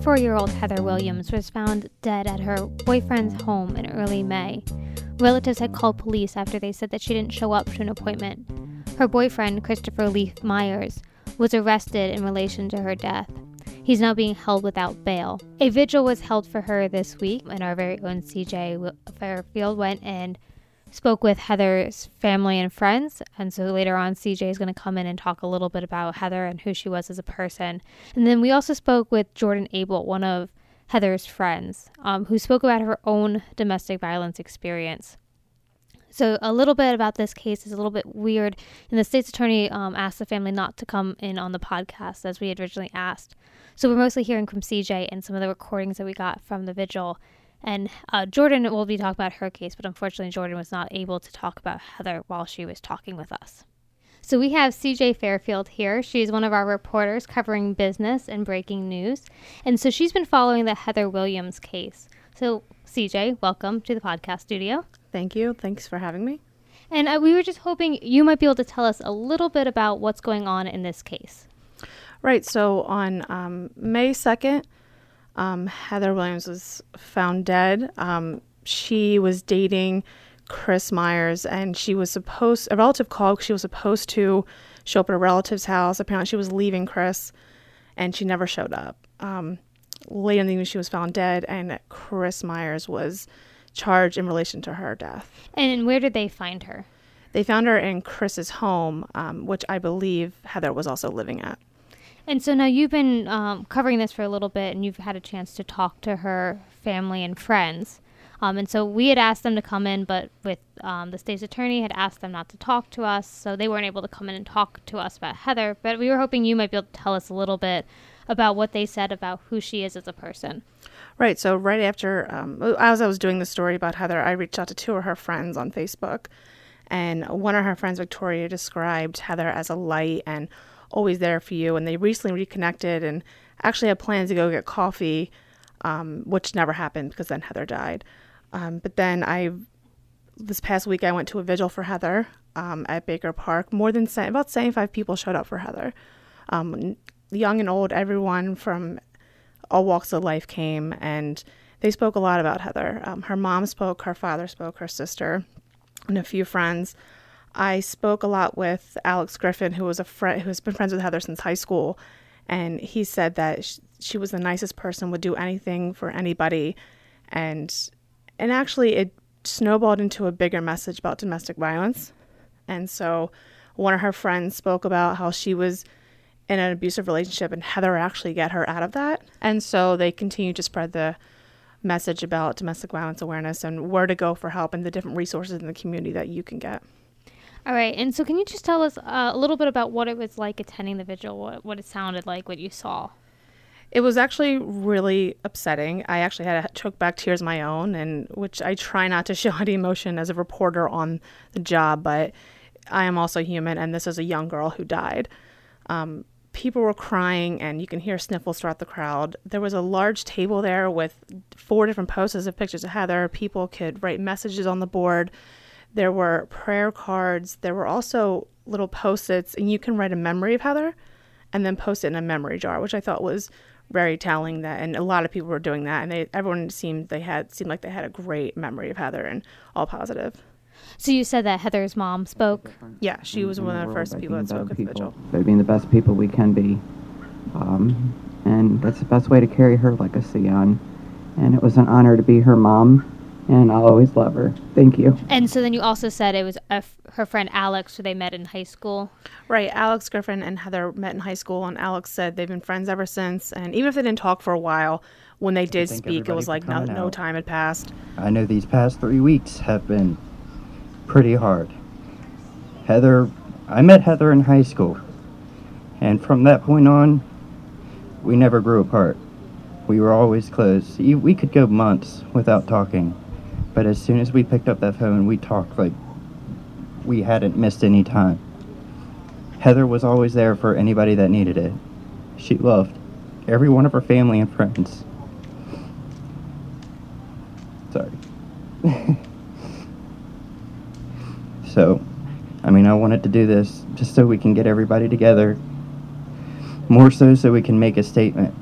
24 year old Heather Williams was found dead at her boyfriend's home in early May. Relatives had called police after they said that she didn't show up to an appointment. Her boyfriend, Christopher Lee Myers, was arrested in relation to her death. He's now being held without bail. A vigil was held for her this week, and our very own CJ Fairfield went and spoke with Heather's family and friends. And so later on, CJ is going to come in and talk a little bit about Heather and who she was as a person. And then we also spoke with Jordan Abel, one of Heather's friends, um, who spoke about her own domestic violence experience. So, a little bit about this case is a little bit weird. And the state's attorney um, asked the family not to come in on the podcast as we had originally asked. So, we're mostly hearing from CJ and some of the recordings that we got from the vigil and uh, Jordan will be talking about her case, but unfortunately, Jordan was not able to talk about Heather while she was talking with us. So we have CJ Fairfield here. She's one of our reporters covering business and breaking news. And so she's been following the Heather Williams case. So, CJ, welcome to the podcast studio. Thank you. Thanks for having me. And uh, we were just hoping you might be able to tell us a little bit about what's going on in this case. Right. So on um, May 2nd, um, Heather Williams was found dead. Um, she was dating Chris Myers, and she was supposed a relative called. She was supposed to show up at a relative's house. Apparently, she was leaving Chris, and she never showed up. Um, late in the evening, she was found dead, and Chris Myers was charged in relation to her death. And where did they find her? They found her in Chris's home, um, which I believe Heather was also living at. And so now you've been um, covering this for a little bit, and you've had a chance to talk to her family and friends. Um, and so we had asked them to come in, but with um, the state's attorney had asked them not to talk to us, so they weren't able to come in and talk to us about Heather. But we were hoping you might be able to tell us a little bit about what they said about who she is as a person. Right. So right after, um, as I was doing the story about Heather, I reached out to two of her friends on Facebook, and one of her friends, Victoria, described Heather as a light and always there for you. And they recently reconnected and actually had plans to go get coffee, um, which never happened because then Heather died. Um, but then I, this past week, I went to a vigil for Heather um, at Baker Park. More than about 75 people showed up for Heather. Um, young and old, everyone from all walks of life came and they spoke a lot about Heather. Um, her mom spoke, her father spoke, her sister, and a few friends. I spoke a lot with Alex Griffin, who was a friend who has been friends with Heather since high school, and he said that she, she was the nicest person, would do anything for anybody, and and actually it snowballed into a bigger message about domestic violence, and so one of her friends spoke about how she was in an abusive relationship and Heather actually get her out of that, and so they continue to spread the message about domestic violence awareness and where to go for help and the different resources in the community that you can get. All right, and so can you just tell us uh, a little bit about what it was like attending the vigil, what, what it sounded like, what you saw? It was actually really upsetting. I actually had to choke back tears of my own, and which I try not to show any emotion as a reporter on the job, but I am also human, and this is a young girl who died. Um, people were crying, and you can hear sniffles throughout the crowd. There was a large table there with four different posters of pictures of Heather. People could write messages on the board there were prayer cards. There were also little post its, and you can write a memory of Heather and then post it in a memory jar, which I thought was very telling that and a lot of people were doing that and they everyone seemed they had seemed like they had a great memory of Heather and all positive. So you said that Heather's mom spoke? Yeah, she was one of the first people that spoke at the vigil. By being the best people we can be. Um, and that's the best way to carry her legacy on. And it was an honor to be her mom and I'll always love her. Thank you. And so then you also said it was her friend Alex who they met in high school. Right. Alex Griffin and Heather met in high school, and Alex said they've been friends ever since. And even if they didn't talk for a while, when they did speak, it was like no, no time had passed. I know these past three weeks have been pretty hard. Heather, I met Heather in high school, and from that point on, we never grew apart. We were always close. We could go months without talking but as soon as we picked up that phone, we talked like we hadn't missed any time. Heather was always there for anybody that needed it. She loved every one of her family and friends. Sorry. so, I mean, I wanted to do this just so we can get everybody together. More so, so we can make a statement.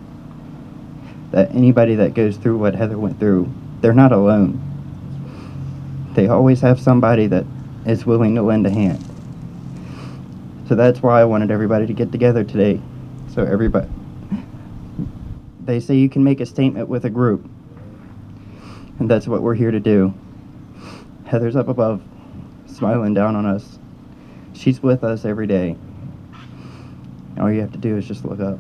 that anybody that goes through what Heather went through, they're not alone. They always have somebody that is willing to lend a hand. So that's why I wanted everybody to get together today. So everybody, they say you can make a statement with a group. And that's what we're here to do. Heather's up above, smiling down on us. She's with us every day. All you have to do is just look up.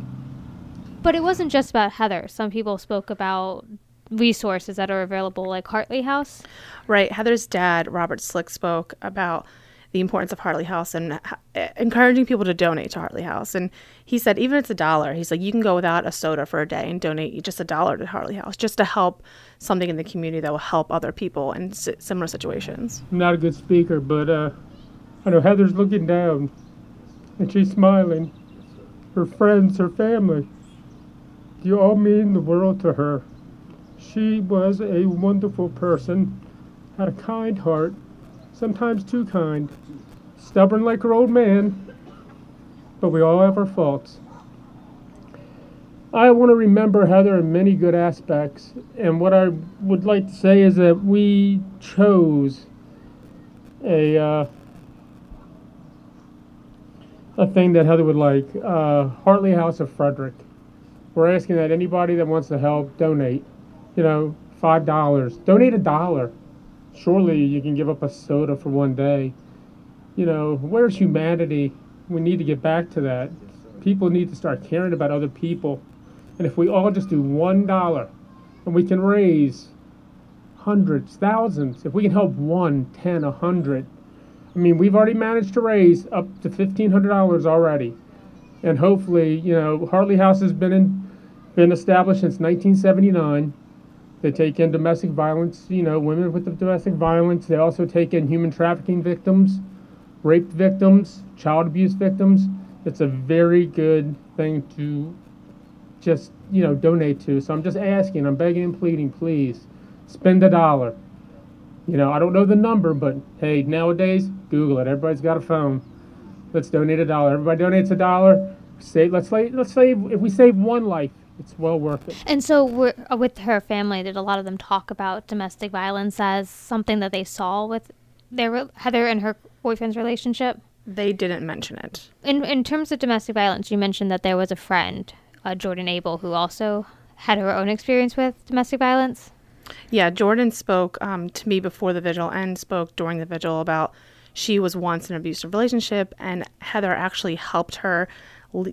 But it wasn't just about Heather. Some people spoke about resources that are available, like Heartly House. Right. Heather's dad, Robert Slick, spoke about the importance of Heartly House and uh, encouraging people to donate to Heartly House. And he said, even if it's a dollar, he's like, you can go without a soda for a day and donate just a dollar to Heartly House just to help something in the community that will help other people in similar situations. I'm not a good speaker, but uh, I know Heather's looking down and she's smiling. Her friends, her family, you all mean the world to her. She was a wonderful person, had a kind heart, sometimes too kind, stubborn like her old man, but we all have our faults. I want to remember Heather in many good aspects, and what I would like to say is that we chose a uh, a thing that Heather would like, uh, Heartly House of Frederick. We're asking that anybody that wants to help donate, you know, five dollars, donate a dollar surely you can give up a soda for one day. You know, where's humanity? We need to get back to that. People need to start caring about other people. And if we all just do one dollar and we can raise hundreds, thousands, if we can help one, ten, a hundred, I mean, we've already managed to raise up to fifteen hundred dollars already, and hopefully, you know, Heartly House has been in, been established since 1979. They take in domestic violence, you know, women with domestic violence. They also take in human trafficking victims, rape victims, child abuse victims. It's a very good thing to just, you know, donate to. So I'm just asking, I'm begging and pleading, please spend a dollar. You know, I don't know the number, but hey, nowadays, Google it. Everybody's got a phone. Let's donate a dollar. Everybody donates a dollar. Save. Let's say. Let's save. If we save one life, it's well worth it. And so, uh, with her family, did a lot of them talk about domestic violence as something that they saw with their Heather and her boyfriend's relationship? They didn't mention it. In in terms of domestic violence, you mentioned that there was a friend, uh, Jordan Abel, who also had her own experience with domestic violence. Yeah, Jordan spoke um, to me before the vigil and spoke during the vigil about she was once in an abusive relationship, and Heather actually helped her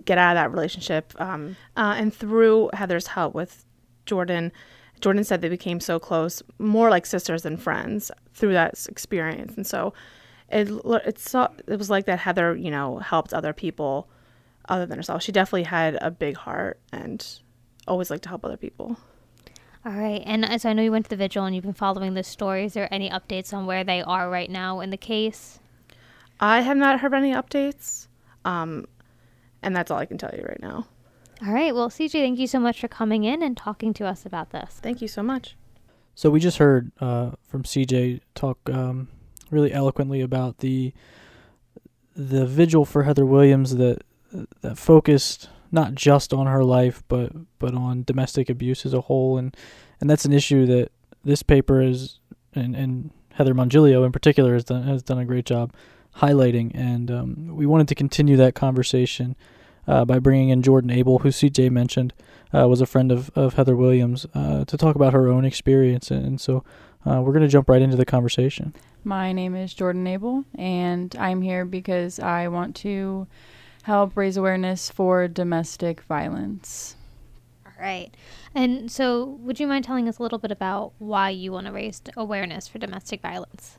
get out of that relationship. Um, uh, and through Heather's help with Jordan, Jordan said they became so close, more like sisters than friends through that experience. And so it it's it was like that Heather, you know, helped other people other than herself. She definitely had a big heart and always liked to help other people. All right. And so I know you went to the vigil and you've been following this story. Is there any updates on where they are right now in the case? I have not heard any updates. Um, and that's all I can tell you right now. All right. Well, CJ, thank you so much for coming in and talking to us about this. Thank you so much. So we just heard uh, from CJ talk um, really eloquently about the the vigil for Heather Williams that that focused not just on her life but but on domestic abuse as a whole and and that's an issue that this paper is and, and Heather Mongilio in particular has done has done a great job highlighting and um, we wanted to continue that conversation uh, by bringing in Jordan Abel, who CJ mentioned uh, was a friend of, of Heather Williams, uh, to talk about her own experience. And so uh, we're going to jump right into the conversation. My name is Jordan Abel, and I'm here because I want to help raise awareness for domestic violence. All right. And so, would you mind telling us a little bit about why you want to raise awareness for domestic violence?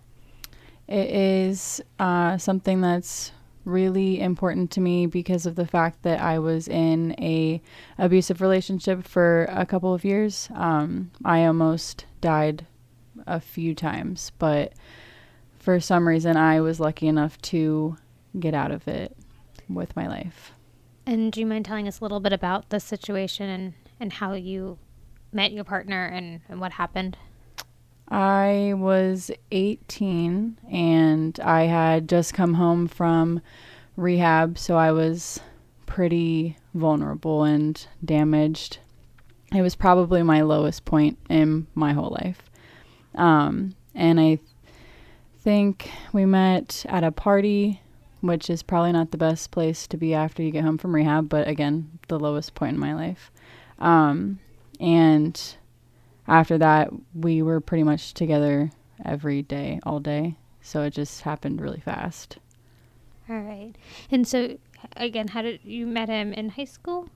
It is uh, something that's really important to me because of the fact that I was in a abusive relationship for a couple of years. Um, I almost died a few times, but for some reason I was lucky enough to get out of it with my life. And do you mind telling us a little bit about the situation and, and how you met your partner and, and what happened? I was 18 and I had just come home from rehab, so I was pretty vulnerable and damaged. it was probably my lowest point in my whole life. Um, and I think we met at a party, which is probably not the best place to be after you get home from rehab, but again, the lowest point in my life. Um, and after that, we were pretty much together every day, all day. So it just happened really fast. All right. And so, again, how did you met him in high school?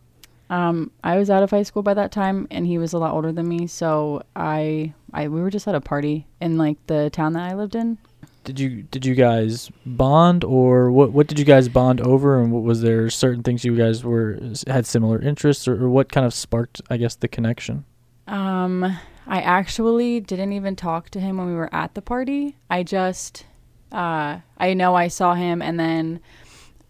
Um, I was out of high school by that time, and he was a lot older than me. So I, I, we were just at a party in like the town that I lived in. Did you did you guys bond, or what? What did you guys bond over, and what was there certain things you guys were had similar interests, or, or what kind of sparked, I guess, the connection? Um, I actually didn't even talk to him when we were at the party. I just, uh, I know I saw him, and then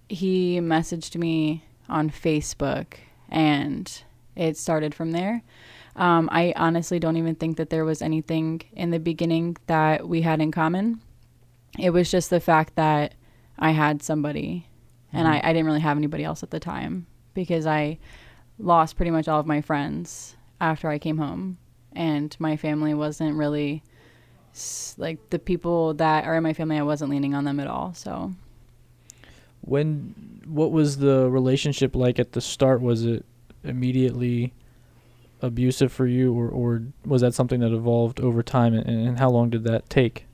he messaged me on Facebook, and it started from there. Um, I honestly don't even think that there was anything in the beginning that we had in common. It was just the fact that I had somebody, and I, I didn't really have anybody else at the time because I lost pretty much all of my friends after I came home, and my family wasn't really like the people that are in my family. I wasn't leaning on them at all. So When what was the relationship like at the start? Was it immediately abusive for you, or or was that something that evolved over time, and, and how long did that take?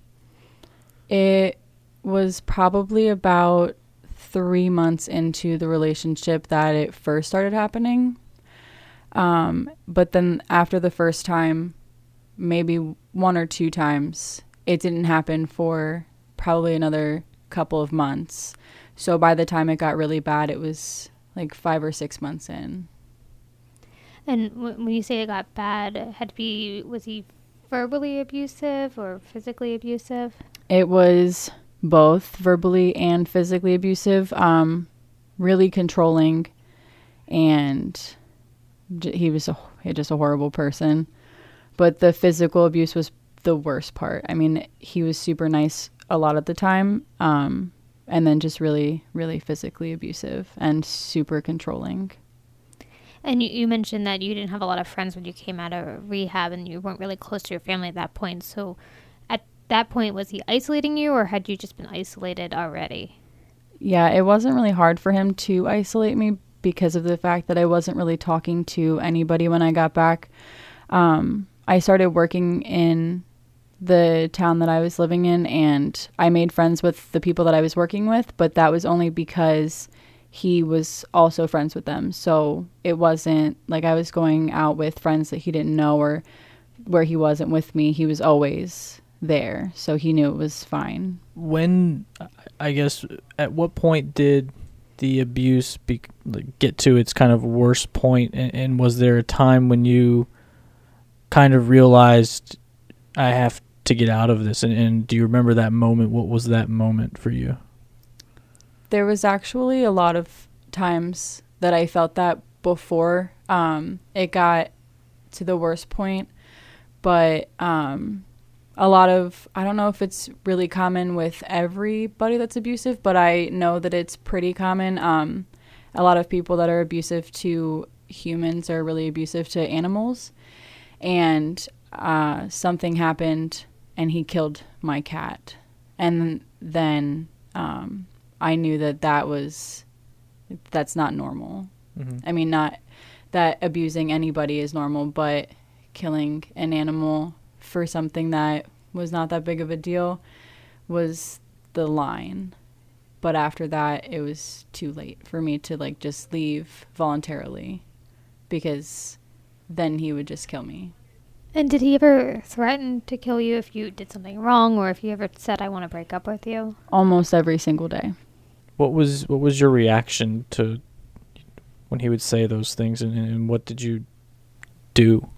it was probably about three months into the relationship that it first started happening. Um, but then after the first time, maybe one or two times, it didn't happen for probably another couple of months. So by the time it got really bad, it was like five or six months in. And w- when you say it got bad, had to be was he verbally abusive or physically abusive? It was both verbally and physically abusive, um, really controlling, and he was a, just a horrible person. But the physical abuse was the worst part. I mean, he was super nice a lot of the time, um, and then just really, really physically abusive and super controlling. And you, you mentioned that you didn't have a lot of friends when you came out of rehab and you weren't really close to your family at that point. So at that point, was he isolating you or had you just been isolated already? Yeah, it wasn't really hard for him to isolate me because of the fact that I wasn't really talking to anybody when I got back. Um, I started working in the town that I was living in, and I made friends with the people that I was working with, but that was only because he was also friends with them. So it wasn't like I was going out with friends that he didn't know or where he wasn't with me. He was always there, so he knew it was fine. When I guess at what point did the abuse be, get to its kind of worst point, and, and was there a time when you kind of realized I have to get out of this? And, and do you remember that moment? What was that moment for you? there was actually a lot of times that I felt that before um, it got to the worst point, but um, a lot of I don't know if it's really common with everybody that's abusive, but I know that it's pretty common. Um, a lot of people that are abusive to humans are really abusive to animals, and uh, something happened, and he killed my cat, and then. Um, I knew that that was that's not normal. Mm-hmm. I mean, not that abusing anybody is normal, but killing an animal for something that was not that big of a deal was the line. But after that, it was too late for me to like just leave voluntarily because then he would just kill me. And did he ever threaten to kill you if you did something wrong or if he ever said, I want to break up with you? Almost every single day. What was what was your reaction to when he would say those things, and, and what did you do?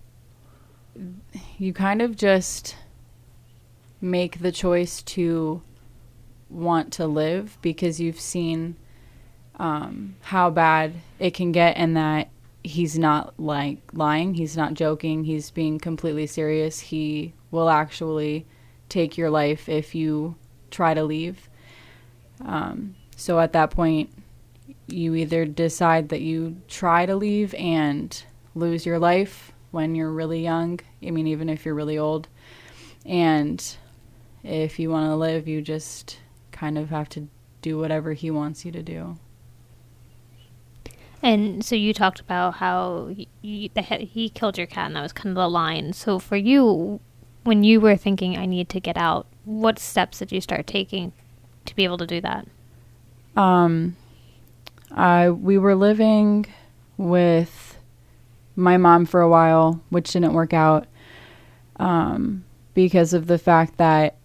You kind of just make the choice to want to live because you've seen um, how bad it can get and that he's not like lying. He's not joking. He's being completely serious. He will actually take your life if you try to leave. Um, so at that point you either decide that you try to leave and lose your life when you're really young. I mean, even if you're really old. And if you want to live, you just kind of have to do whatever he wants you to do. And so you talked about how he, he, he killed your cat, and that was kind of the line. So for you, when you were thinking, I need to get out, what steps did you start taking to be able to do that? Um, I we were living with my mom for a while, which didn't work out um, because of the fact that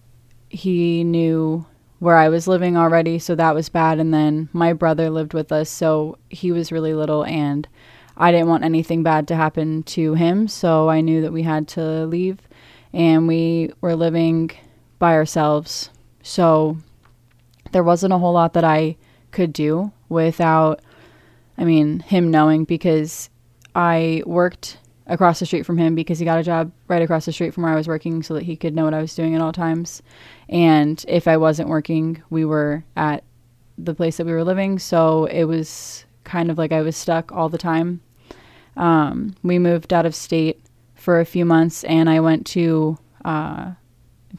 he knew where I was living already, so that was bad. And then my brother lived with us, so he was really little, and I didn't want anything bad to happen to him, so I knew that we had to leave, and we were living by ourselves. So there wasn't a whole lot that I could do without, I mean, him knowing because I worked across the street from him because he got a job right across the street from where I was working so that he could know what I was doing at all times. And if I wasn't working, we were at the place that we were living. So it was kind of like I was stuck all the time. Um, we moved out of state for a few months and I went to uh,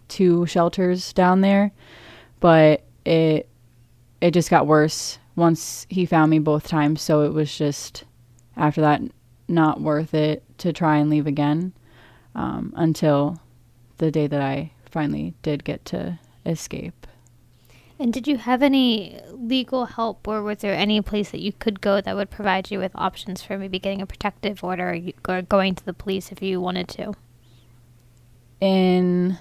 two shelters down there, but it it just got worse once he found me both times. So it was just after that not worth it to try and leave again um, until the day that I finally did get to escape. And did you have any legal help, or was there any place that you could go that would provide you with options for maybe getting a protective order or going to the police if you wanted to? In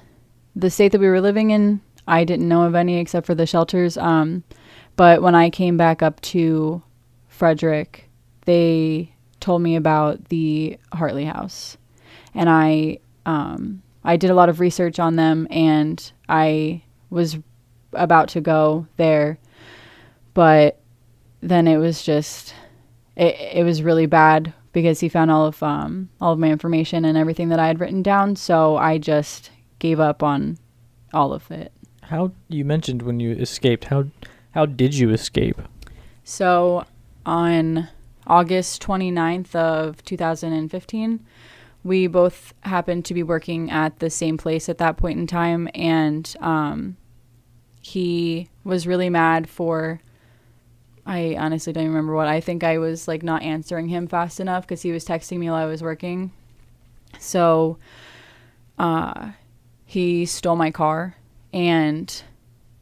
the state that we were living in, I didn't know of any except for the shelters. Um, but when I came back up to Frederick, they told me about the Heartly House, and I um, I did a lot of research on them, and I was about to go there, but then it was just it it was really bad because he found all of um, all of my information and everything that I had written down. So I just gave up on all of it. How you mentioned when you escaped? How how did you escape? So on August 29th of 2015. We both happened to be working at the same place at that point in time, and um, he was really mad for. I honestly don't remember what. I think I was like not answering him fast enough because he was texting me while I was working. So, uh, he stole my car and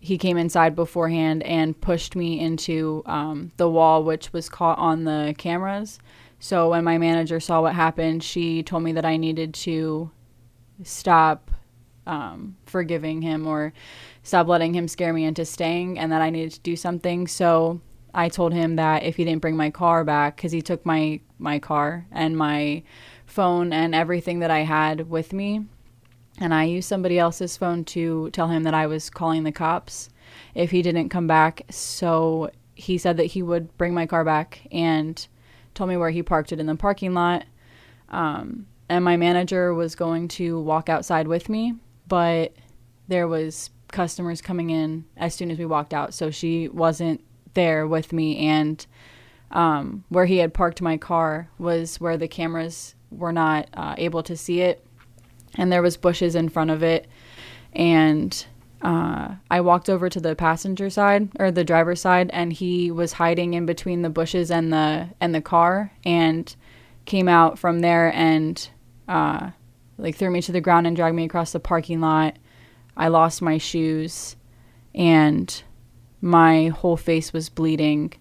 he came inside beforehand and pushed me into um, the wall, which was caught on the cameras. So when my manager saw what happened, she told me that I needed to stop um, forgiving him or stop letting him scare me into staying, and that I needed to do something. So I told him that if he didn't bring my car back, because he took my my car and my phone and everything that I had with me, and I used somebody else's phone to tell him that I was calling the cops if he didn't come back. So he said that he would bring my car back and told me where he parked it in the parking lot. Um, and my manager was going to walk outside with me, but there was customers coming in as soon as we walked out, so she wasn't there with me. And um, where he had parked my car was where the cameras were not uh, able to see it and there was bushes in front of it and uh, I walked over to the passenger side or the driver's side, and he was hiding in between the bushes and the and the car, and came out from there and uh, like threw me to the ground and dragged me across the parking lot. I lost my shoes, and my whole face was bleeding,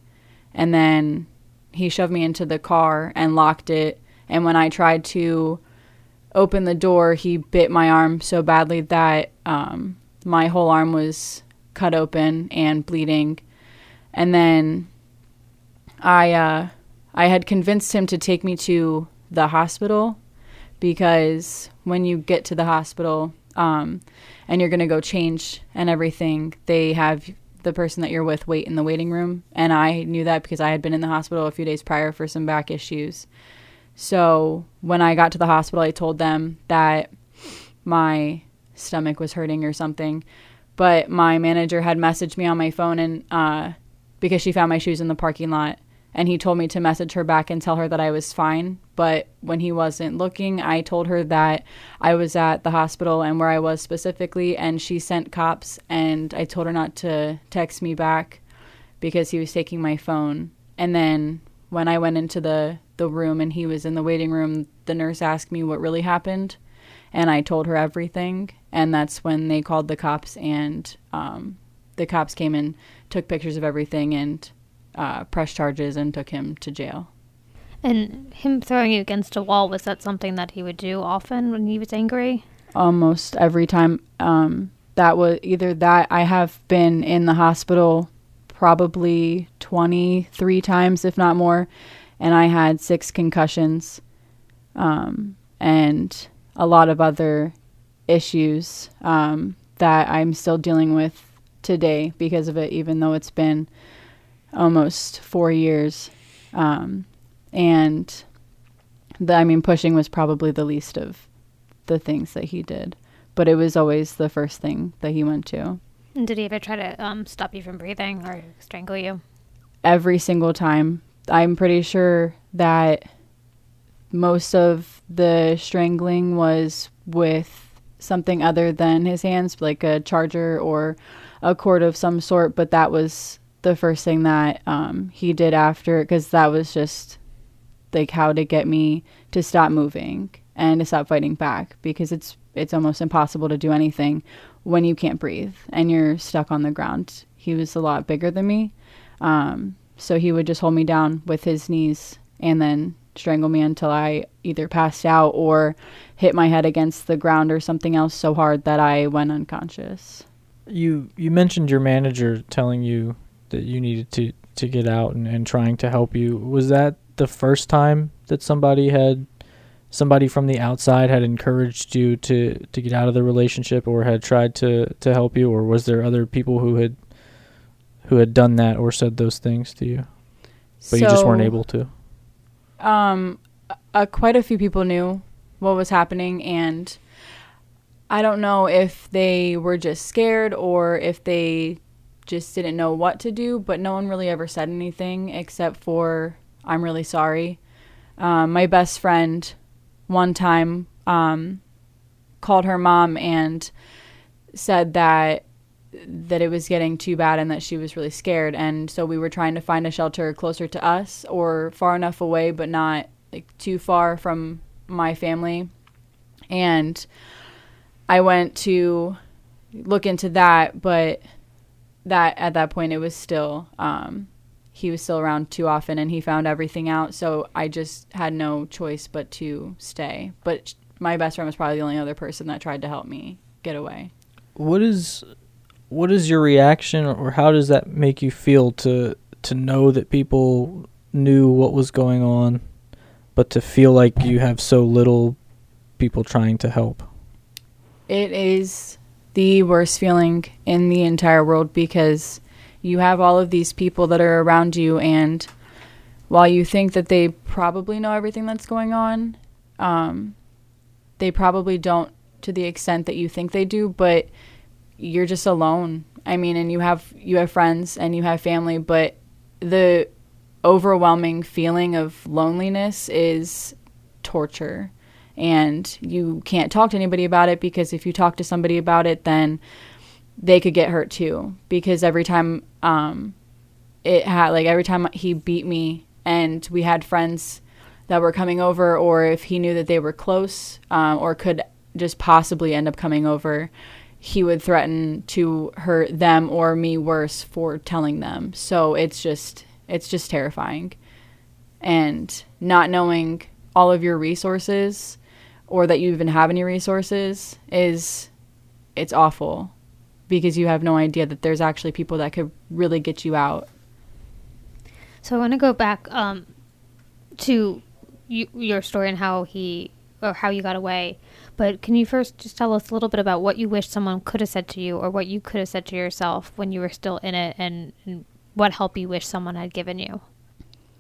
and then he shoved me into the car and locked it. And when I tried to opened the door, he bit my arm so badly that um, my whole arm was cut open and bleeding. And then I uh, I had convinced him to take me to the hospital because when you get to the hospital um, and you're gonna go change and everything, they have the person that you're with wait in the waiting room. And I knew that because I had been in the hospital a few days prior for some back issues. So when I got to the hospital, I told them that my stomach was hurting or something. But my manager had messaged me on my phone and uh, because she found my shoes in the parking lot and he told me to message her back and tell her that I was fine. But when he wasn't looking, I told her that I was at the hospital and where I was specifically, and she sent cops. And I told her not to text me back because he was taking my phone. And then when I went into the the room and he was in the waiting room, the nurse asked me what really happened, and I told her everything. And that's when they called the cops, and um, the cops came and took pictures of everything and uh, pressed charges and took him to jail. And him throwing you against a wall, was that something that he would do often when he was angry? Almost every time. Um, that was either that I have been in the hospital probably 23 times, if not more, and I had six concussions um, and a lot of other issues um, that I'm still dealing with today because of it, even though it's been almost four years. Um, and the, I mean, pushing was probably the least of the things that he did, but it was always the first thing that he went to. And did he ever try to um, stop you from breathing or strangle you? Every single time. I'm pretty sure that most of the strangling was with something other than his hands, like a charger or a cord of some sort. But that was the first thing that um, he did after, because that was just like how to get me to stop moving and to stop fighting back, because it's it's almost impossible to do anything when you can't breathe and you're stuck on the ground. He was a lot bigger than me, um, so he would just hold me down with his knees and then strangle me until I either passed out or hit my head against the ground or something else so hard that I went unconscious. You you mentioned your manager telling you that you needed to to get out and, and trying to help you. Was that the first time that somebody had somebody from the outside had encouraged you to to get out of the relationship or had tried to to help you or was there other people who had who had done that or said those things to you but so, you just weren't able to um uh, quite a few people knew what was happening and I don't know if they were just scared or if they just didn't know what to do, but no one really ever said anything except for I'm really sorry. Um, my best friend one time um, called her mom and said that that it was getting too bad and that she was really scared. And so we were trying to find a shelter closer to us or far enough away but not like too far from my family. And I went to look into that but that at that point it was still um, he was still around too often and he found everything out. So i just had no choice but to stay. But my best friend was probably the only other person that tried to help me get away. What is what is your reaction or how does that make you feel to to know that people knew what was going on but to feel like you have so little people trying to help? It is the worst feeling in the entire world because you have all of these people that are around you and while you think that they probably know everything that's going on um, they probably don't to the extent that you think they do but you're just alone. I mean and you have you have friends and you have family but the overwhelming feeling of loneliness is torture. And you can't talk to anybody about it because if you talk to somebody about it then they could get hurt too. Because every time um it had like every time he beat me and we had friends that were coming over or if he knew that they were close um, or could just possibly end up coming over he would threaten to hurt them or me worse for telling them so it's just it's just terrifying and not knowing all of your resources or that you even have any resources is it's awful because you have no idea that there's actually people that could really get you out. So I want to go back um, to you, your story and how he or how you got away. But can you first just tell us a little bit about what you wish someone could have said to you or what you could have said to yourself when you were still in it and, and what help you wish someone had given you?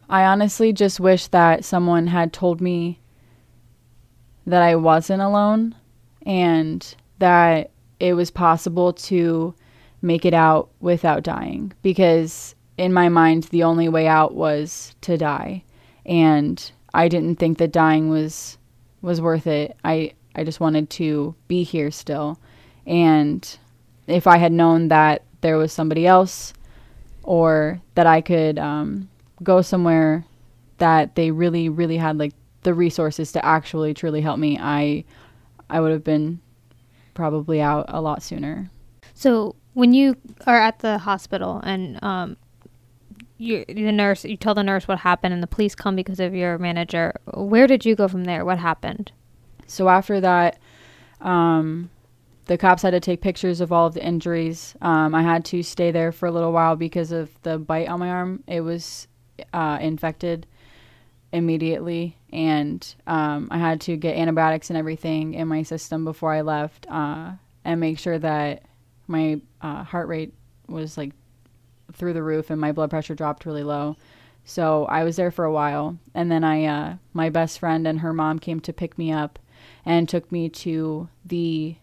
I honestly just wish that someone had told me that I wasn't alone and that it was possible to make it out without dying because in my mind, the only way out was to die. And I didn't think that dying was was worth it. I I just wanted to be here still. And if I had known that there was somebody else or that I could um, go somewhere that they really, really had like the resources to actually truly help me, I I would have been probably out a lot sooner. So when you are at the hospital and um, you the nurse you tell the nurse what happened and the police come because of your manager, where did you go from there? What happened? So after that, um, the cops had to take pictures of all of the injuries. Um, I had to stay there for a little while because of the bite on my arm. It was uh, infected immediately, and um, I had to get antibiotics and everything in my system before I left, uh, and make sure that my uh, heart rate was like through the roof and my blood pressure dropped really low. So I was there for a while, and then I, uh, my best friend and her mom came to pick me up, and took me to the.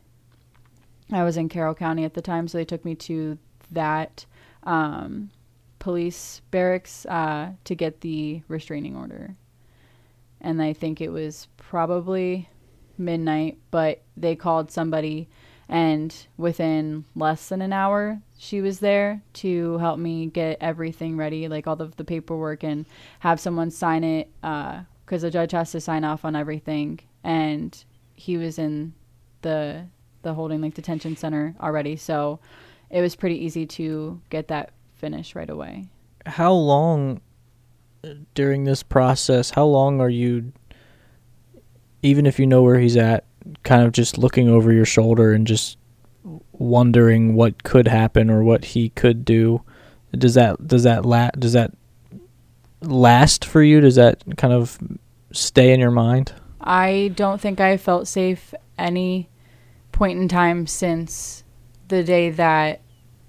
I was in Carroll County at the time, so they took me to that um, police barracks uh, to get the restraining order. And I think it was probably midnight, but they called somebody, and within less than an hour, she was there to help me get everything ready, like all of the paperwork, and have someone sign it because uh, the judge has to sign off on everything. And he was in the the holding like detention center already, so it was pretty easy to get that finished right away. How long uh, during this process? How long are you? Even if you know where he's at, kind of just looking over your shoulder and just wondering what could happen or what he could do. Does that does that la- does that last for you? Does that kind of stay in your mind? I don't think I felt safe any point in time since the day that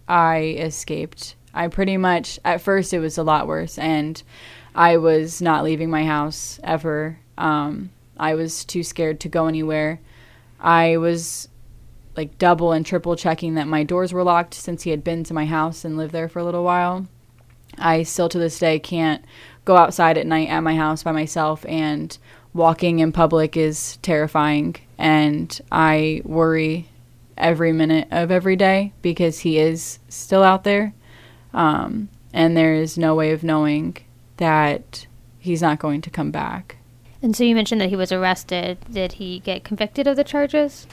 I escaped. I pretty much at first it was a lot worse and I was not leaving my house ever. Um, I was too scared to go anywhere. I was like double and triple checking that my doors were locked since he had been to my house and lived there for a little while. I still to this day can't go outside at night at my house by myself and walking in public is terrifying and I worry every minute of every day because he is still out there. Um, and there is no way of knowing that he's not going to come back. And so you mentioned that he was arrested. Did he get convicted of the charges?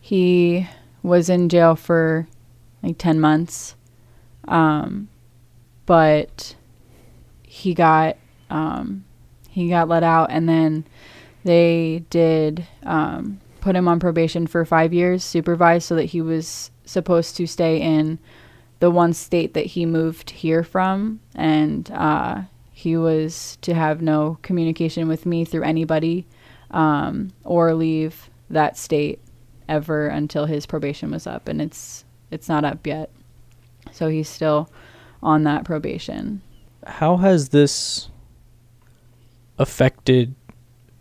He was in jail for like 10 months. Um, but he got um, he got let out, and then they did um, put him on probation for five years, supervised, so that he was supposed to stay in the one state that he moved here from, and uh, he was to have no communication with me through anybody um, or leave that state ever until his probation was up, and it's it's not up yet, so he's still on that probation. How has this affected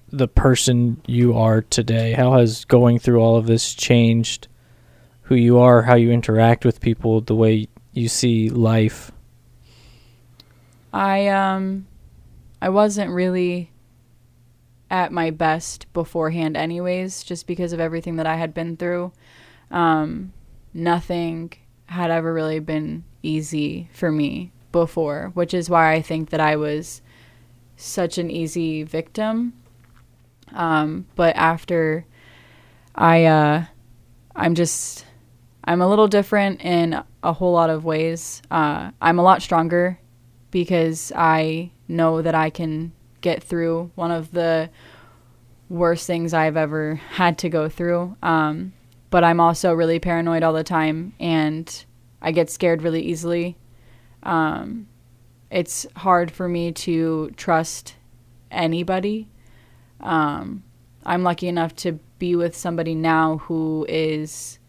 the person you are today? How has going through all of this changed who you are, how you interact with people, the way you see life? I um I wasn't really at my best beforehand anyways just because of everything that I had been through. Um nothing had ever really been easy for me before, which is why I think that I was such an easy victim. Um, but after I, uh, I'm just, I'm a little different in a whole lot of ways. Uh, I'm a lot stronger because I know that I can get through one of the worst things I've ever had to go through. Um, but I'm also really paranoid all the time and I get scared really easily. Um, it's hard for me to trust anybody. Um, I'm lucky enough to be with somebody now who is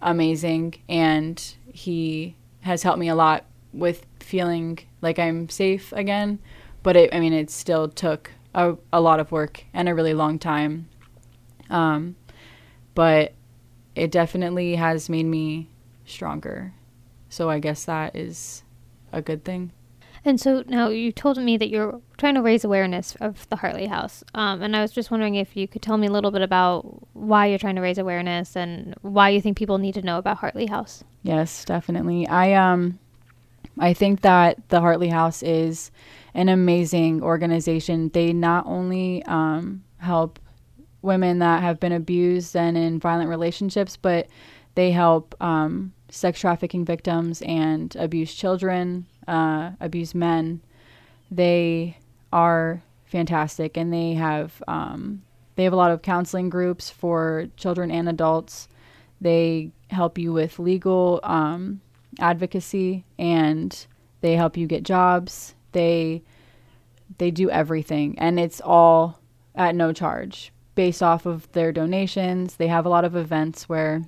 amazing and he has helped me a lot with feeling like I'm safe again. But it, I mean, it still took a, a lot of work and a really long time. Um, but it definitely has made me stronger. So I guess that is a good thing. And so now you told me that you're trying to raise awareness of the Heartly House. Um, and I was just wondering if you could tell me a little bit about why you're trying to raise awareness and why you think people need to know about Heartly House. Yes, definitely. I um I think that the Heartly House is an amazing organization. They not only um, help women that have been abused and in violent relationships, but they help um, sex trafficking victims and abused children, uh, men. They are fantastic, and they have um, they have a lot of counseling groups for children and adults. They help you with legal um, advocacy, and they help you get jobs. They they do everything, and it's all at no charge based off of their donations. They have a lot of events where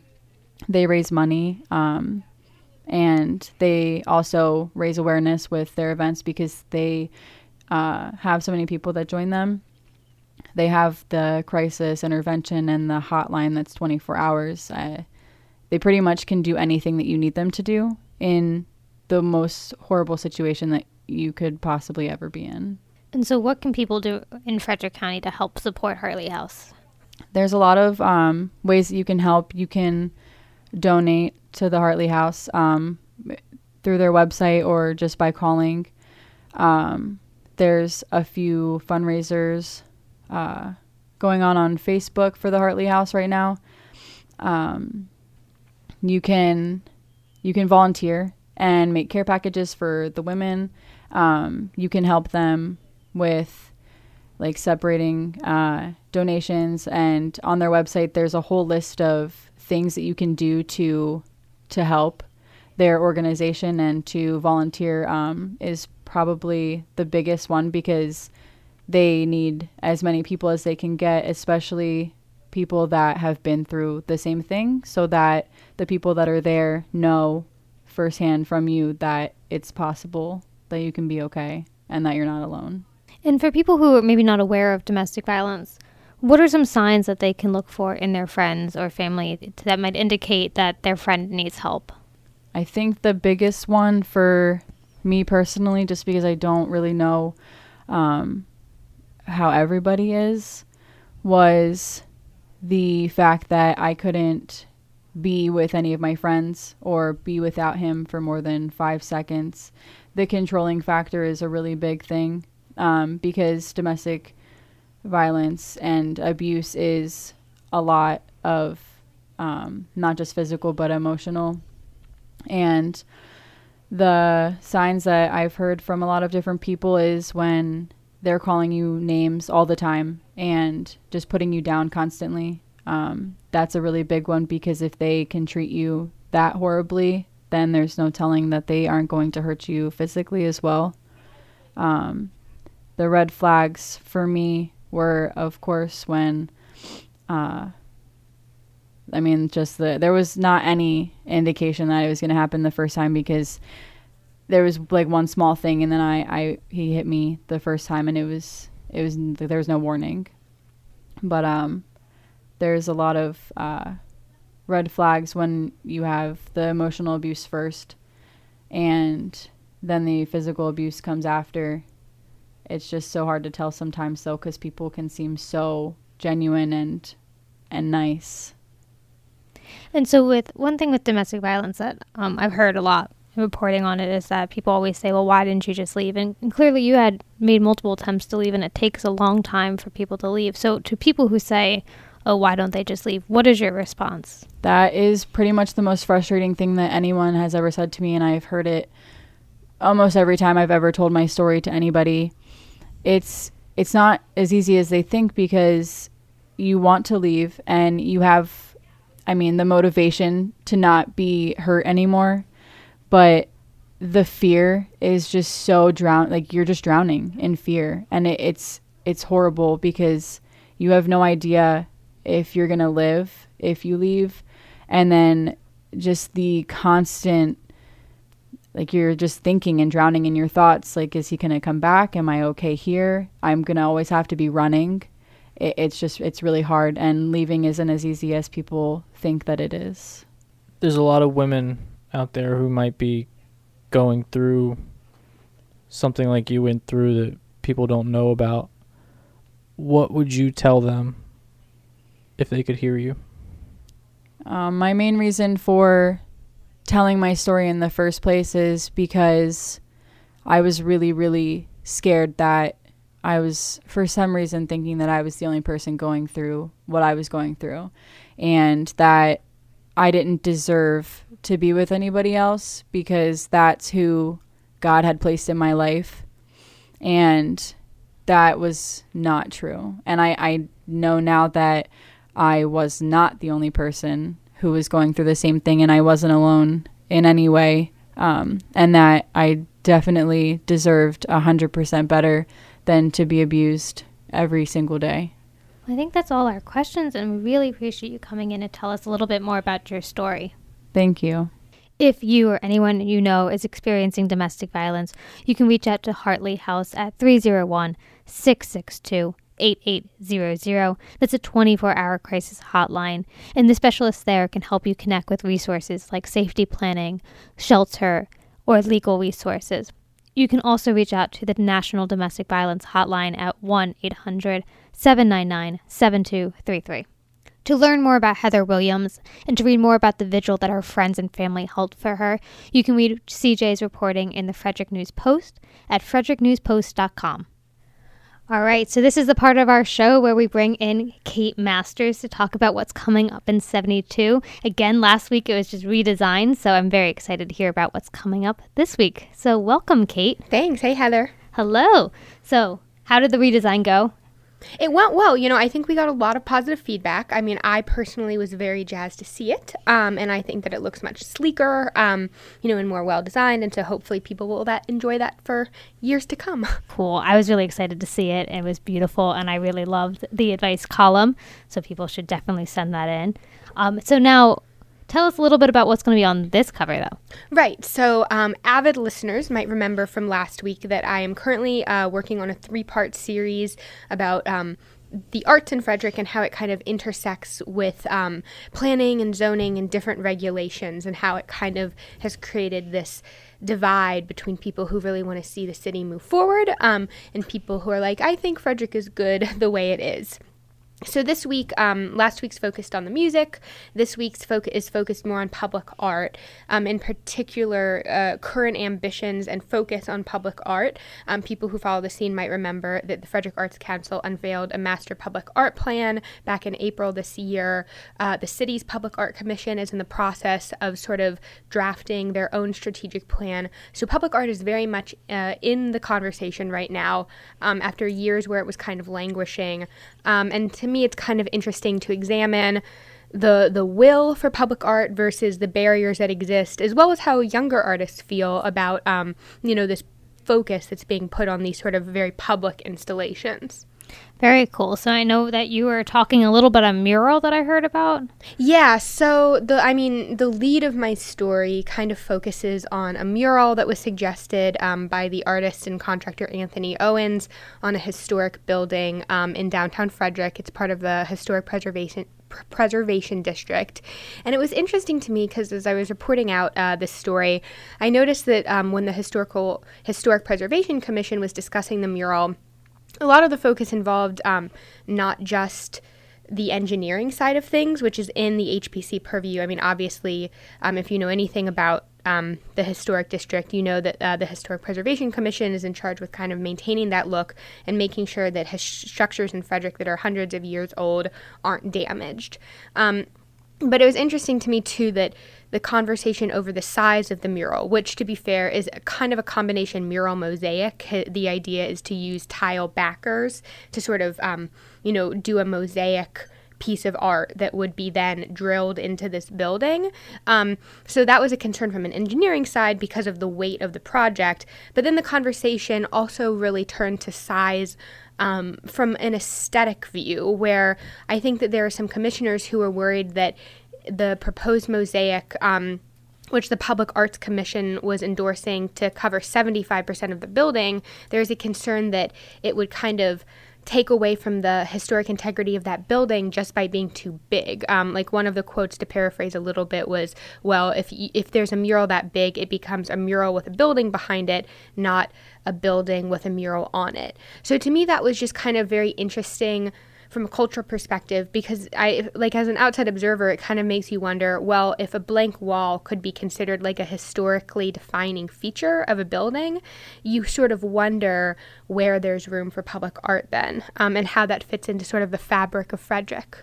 they raise money. Um, and they also raise awareness with their events because they uh, have so many people that join them. They have the crisis intervention and the hotline that's 24 hours. Uh, they pretty much can do anything that you need them to do in the most horrible situation that you could possibly ever be in. And so, what can people do in Frederick County to help support Heartly House? There's a lot of um, ways that you can help. You can donate to the Heartly House um, through their website or just by calling. Um, there's a few fundraisers uh, going on on Facebook for the Heartly House right now. Um, you can you can volunteer and make care packages for the women. Um, you can help them with like separating uh, donations, and on their website, there's a whole list of things that you can do to to help their organization and to volunteer um, is probably the biggest one because they need as many people as they can get, especially people that have been through the same thing, so that the people that are there know firsthand from you that it's possible that you can be okay and that you're not alone. And for people who are maybe not aware of domestic violence, what are some signs that they can look for in their friends or family that might indicate that their friend needs help? I think the biggest one for me personally, just because I don't really know um, how everybody is, was the fact that I couldn't be with any of my friends or be without him for more than five seconds. The controlling factor is a really big thing um, because domestic violence and abuse is a lot of um, not just physical but emotional. And the signs that I've heard from a lot of different people is when they're calling you names all the time and just putting you down constantly. Um, that's a really big one because if they can treat you that horribly, then there's no telling that they aren't going to hurt you physically as well. Um, the red flags for me were, of course, when, uh, I mean, just the there was not any indication that it was going to happen the first time because there was like one small thing, and then I, I he hit me the first time, and it was it was there was no warning, but um, there's a lot of uh, red flags when you have the emotional abuse first, and then the physical abuse comes after it's just so hard to tell sometimes though because people can seem so genuine and and nice. And so with one thing with domestic violence that um, i've heard a lot reporting on it is that people always say well why didn't you just leave? And, and clearly you had made multiple attempts to leave and it takes a long time for people to leave. So to people who say oh why don't they just leave? What is your response? That is pretty much the most frustrating thing that anyone has ever said to me and i've heard it almost every time i've ever told my story to anybody it's it's not as easy as they think because you want to leave and you have I mean the motivation to not be hurt anymore, but the fear is just so drown like you're just drowning in fear. And it, it's it's horrible because you have no idea if you're going to live if you leave. And then just the constant like you're just thinking and drowning in your thoughts like is he going to come back? Am i okay here? I'm going to always have to be running. It, it's just it's really hard and leaving isn't as easy as people think that it is. There's a lot of women out there who might be going through something like you went through that people don't know about, what would you tell them if they could hear you? Um, my main reason for telling my story in the first place is because I was really, really scared that I was, for some reason, thinking that I was the only person going through what I was going through and that I didn't deserve to be with anybody else because that's who God had placed in my life. And that was not true. And I, I know now that I was not the only person who was going through the same thing and I wasn't alone in any way. Um, and that I definitely deserved a 100% better than to be abused every single day. I think that's all our questions, and we really appreciate you coming in to tell us a little bit more about your story. Thank you. If you or anyone you know is experiencing domestic violence, you can reach out to Heartly House at 301 662 8800. That's a 24 hour crisis hotline, and the specialists there can help you connect with resources like safety planning, shelter, or legal resources. You can also reach out to the National Domestic Violence Hotline at 1 800 799 7233. To learn more about Heather Williams and to read more about the vigil that her friends and family held for her, you can read CJ's reporting in the Frederick News Post at fredericknewspost.com. All right, so this is the part of our show where we bring in Kate Masters to talk about what's coming up in 72. Again, last week it was just redesigned, so I'm very excited to hear about what's coming up this week. So, welcome, Kate. Thanks. Hey, Heather. Hello. So, how did the redesign go? It went well. You know, I think we got a lot of positive feedback. I mean, I personally was very jazzed to see it, um, and I think that it looks much sleeker, um, you know, and more well designed, and so hopefully people will that enjoy that for years to come. Cool. I was really excited to see it. It was beautiful, and I really loved the advice column. So people should definitely send that in. Um, so now, Tell us a little bit about what's going to be on this cover, though. Right. So, um, avid listeners might remember from last week that I am currently uh, working on a three part series about. Um, the arts in Frederick and how it kind of intersects with um, planning and zoning and different regulations, and how it kind of has created this divide between people who really want to see the city move forward um, and people who are like, I think Frederick is good the way it is. So this week, um, last week's focused on the music. This week's focus is focused more on public art, um, in particular, uh, current ambitions and focus on public art. Um, people who follow the scene might remember that the Frederick Arts Council unveiled a master public art plan back in April this year. Uh, the city's public art commission is in the process of sort of drafting their own strategic plan. So public art is very much uh, in the conversation right now um, after years where it was kind of languishing. Um, and to me, it's kind of interesting to examine the the will for public art versus the barriers that exist, as well as how younger artists feel about um, you know this focus that's being put on these sort of very public installations. Very cool. So I know that you were talking a little bit on mural that I heard about. Yeah, so the I mean the lead of my story kind of focuses on a mural that was suggested um, by the artist and contractor Anthony Owens on a historic building um, in downtown Frederick. It's part of the historic preservation preservation district. And it was interesting to me because as I was reporting out uh, this story, I noticed that um, when the historical historic preservation commission was discussing the mural a lot of the focus involved um, not just the engineering side of things, which is in the HPC purview. I mean, obviously, um, if you know anything about um, the historic district, you know that uh, the Historic Preservation Commission is in charge with kind of maintaining that look and making sure that his structures in Frederick that are hundreds of years old aren't damaged. Um, but it was interesting to me too that the conversation over the size of the mural, which to be fair is kind of a combination mural mosaic. The idea is to use tile backers to sort of, um, you know, do a mosaic piece of art that would be then drilled into this building. Um, so that was a concern from an engineering side because of the weight of the project. But then the conversation also really turned to size um, from an aesthetic view, where I think that there are some commissioners who are worried that the proposed mosaic. Um, which the Public Arts Commission was endorsing to cover 75% of the building, there's a concern that it would kind of take away from the historic integrity of that building just by being too big. Um, like one of the quotes to paraphrase a little bit was, "Well, if y- if there's a mural that big, it becomes a mural with a building behind it, not a building with a mural on it." So to me, that was just kind of very interesting from a cultural perspective because I like as an outside observer it kind of makes you wonder well if a blank wall could be considered like a historically defining feature of a building you sort of wonder where there's room for public art then um, and how that fits into sort of the fabric of Frederick.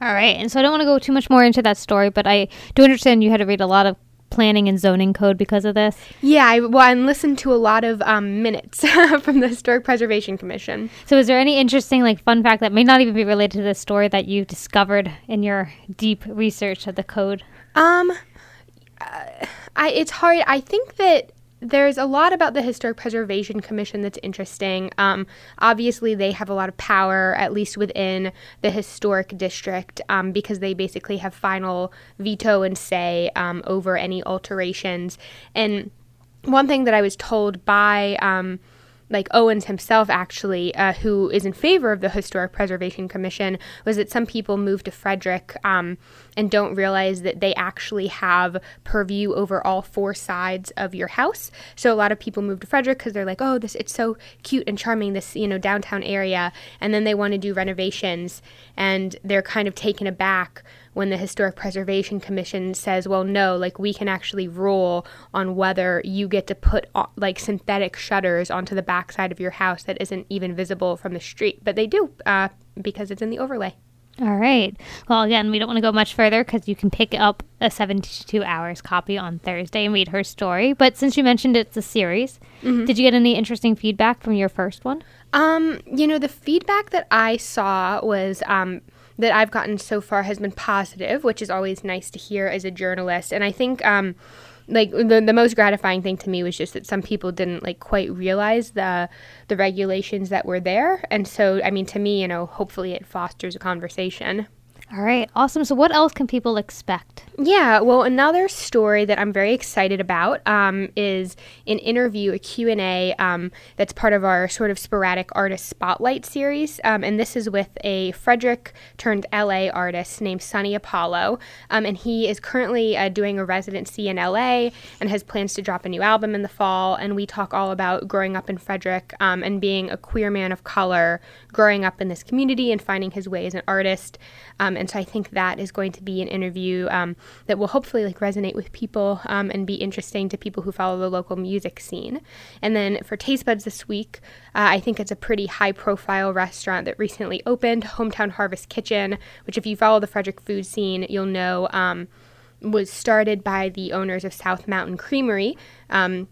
All right. And so I don't want to go too much more into that story, but I do understand you had to read a lot of planning and zoning code because of this. Yeah, I, well, I listened to a lot of um, minutes from the Historic Preservation Commission. So is there any interesting like fun fact that may not even be related to this story that you discovered in your deep research of the code? Um, uh, I it's hard. I think that there's a lot about the Historic Preservation Commission that's interesting. Um, obviously, they have a lot of power, at least within the historic district, um, because they basically have final veto and say um, over any alterations. And one thing that I was told by um, like Owens himself, actually, uh, who is in favor of the Historic Preservation Commission, was that some people move to Frederick um, and don't realize that they actually have purview over all four sides of your house. So a lot of people move to Frederick because they're like, oh, this it's so cute and charming, this you know downtown area, and then they want to do renovations, and they're kind of taken aback when the Historic Preservation Commission says, well, no, like we can actually rule on whether you get to put like synthetic shutters onto the backside of your house that isn't even visible from the street. But they do uh, because it's in the overlay. All right. Well, again, we don't want to go much further because you can pick up a 72 hours copy on Thursday and read her story. But since you mentioned it's a series, did you get any interesting feedback from your first one? Um, you know, the feedback that I saw was um, that I've gotten so far has been positive, which is always nice to hear as a journalist. And I think, um, like the, the most gratifying thing to me was just that some people didn't like quite realize the the regulations that were there. And so, I mean, to me, you know, hopefully it fosters a conversation. All right. Awesome. So, what else can people expect? Yeah, well, another story that I'm very excited about um, is an interview, a Q&A um, that's part of our sort of sporadic artist spotlight series. Um, and this is with a Frederick turned LA artist named Sonny Apollo. Um, and he is currently uh, doing a residency in LA and has plans to drop a new album in the fall. And we talk all about growing up in Frederick um, and being a queer man of color, growing up in this community and finding his way as an artist. And so I think that is going to be an interview um, that will hopefully like resonate with people um, and be interesting to people who follow the local music scene. And then for Taste Buds this week, uh, I think it's a pretty high profile restaurant that recently opened, Hometown Harvest Kitchen, which if you follow the Frederick food scene, you'll know um, was started by the owners of South Mountain Creamery. Um,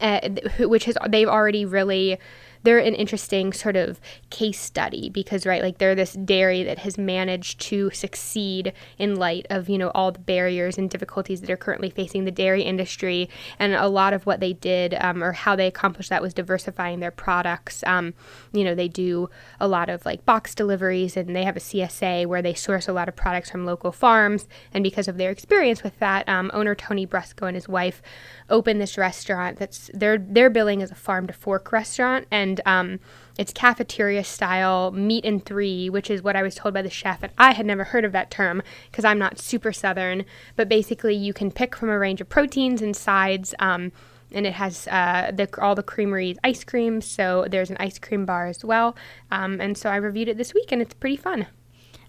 uh, which has they've already really they're an interesting sort of case study because right like they're this dairy that has managed to succeed in light of you know all the barriers and difficulties that are currently facing the dairy industry. And a lot of what they did um, or how they accomplished that was diversifying their products. Um, you know they do a lot of like box deliveries and they have a csa where they source a lot of products from local farms. And because of their experience with that um, owner tony brusco and his wife opened this restaurant that's their their billing is a farm to fork restaurant. And um, it's cafeteria style meat and three which is what i was told by the chef and i had never heard of that term because i'm not super southern but basically you can pick from a range of proteins and sides um, and it has uh, the, all the creamery's ice cream so there's an ice cream bar as well um, and so i reviewed it this week and it's pretty fun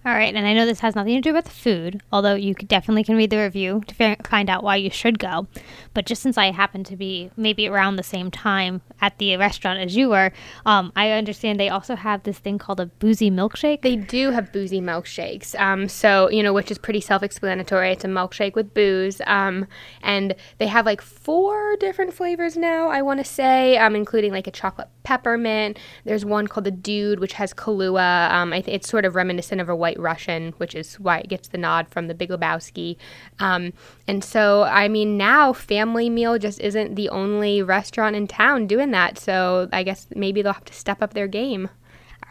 All right, and I know this has nothing to do with food, although you definitely can read the review to fi- find out why you should go. But just since I happen to be maybe around the same time at the restaurant as you were, um, I understand they also have this thing called a boozy milkshake. They do have boozy milkshakes. Um, so, you know, which is pretty self explanatory. It's a milkshake with booze. Um, and they have like four different flavors now, I want to say, um, including like a chocolate peppermint. There's one called the Dude, which has Kahlua. Um, I th- it's sort of reminiscent of a White Russian, which is why it gets the nod from the Big Lebowski. Um, and so, I mean, now Family Meal just isn't the only restaurant in town doing that. So I guess maybe they'll have to step up their game.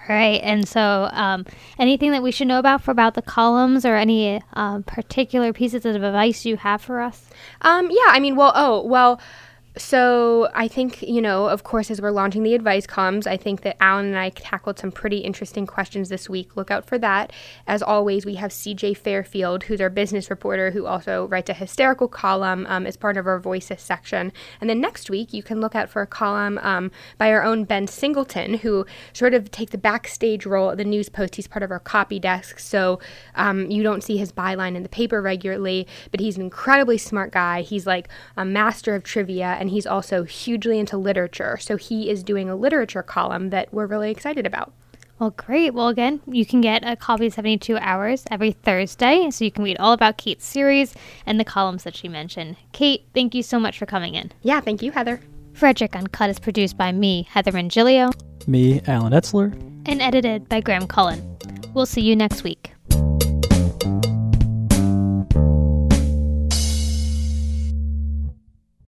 All right, and so um, anything that we should know about for about the columns or any um, particular pieces of advice you have for us? Um, yeah, I mean, well, oh, well, So I think, you know, of course, as we're launching the advice columns, I think that Allen and I tackled some pretty interesting questions this week. Look out for that. As always, we have CJ Fairfield, who's our business reporter, who also writes a hysterical column um, as part of our Voices section. And then next week, you can look out for a column um, by our own Ben Singleton, who sort of takes the backstage role at the news post. He's part of our copy desk, so um, you don't see his byline in the paper regularly, but he's an incredibly smart guy. He's like a master of trivia and he's also hugely into literature. So he is doing a literature column that we're really excited about. Well, great. Well, again, you can get a copy of 72 Hours every Thursday, so you can read all about Kate's series and the columns that she mentioned. Kate, thank you so much for coming in. Yeah, thank you, Heather. Frederick Uncut is produced by me, Heather Mongilio, Me, Allen Etzler. and edited by Graham Cullen. We'll see you next week.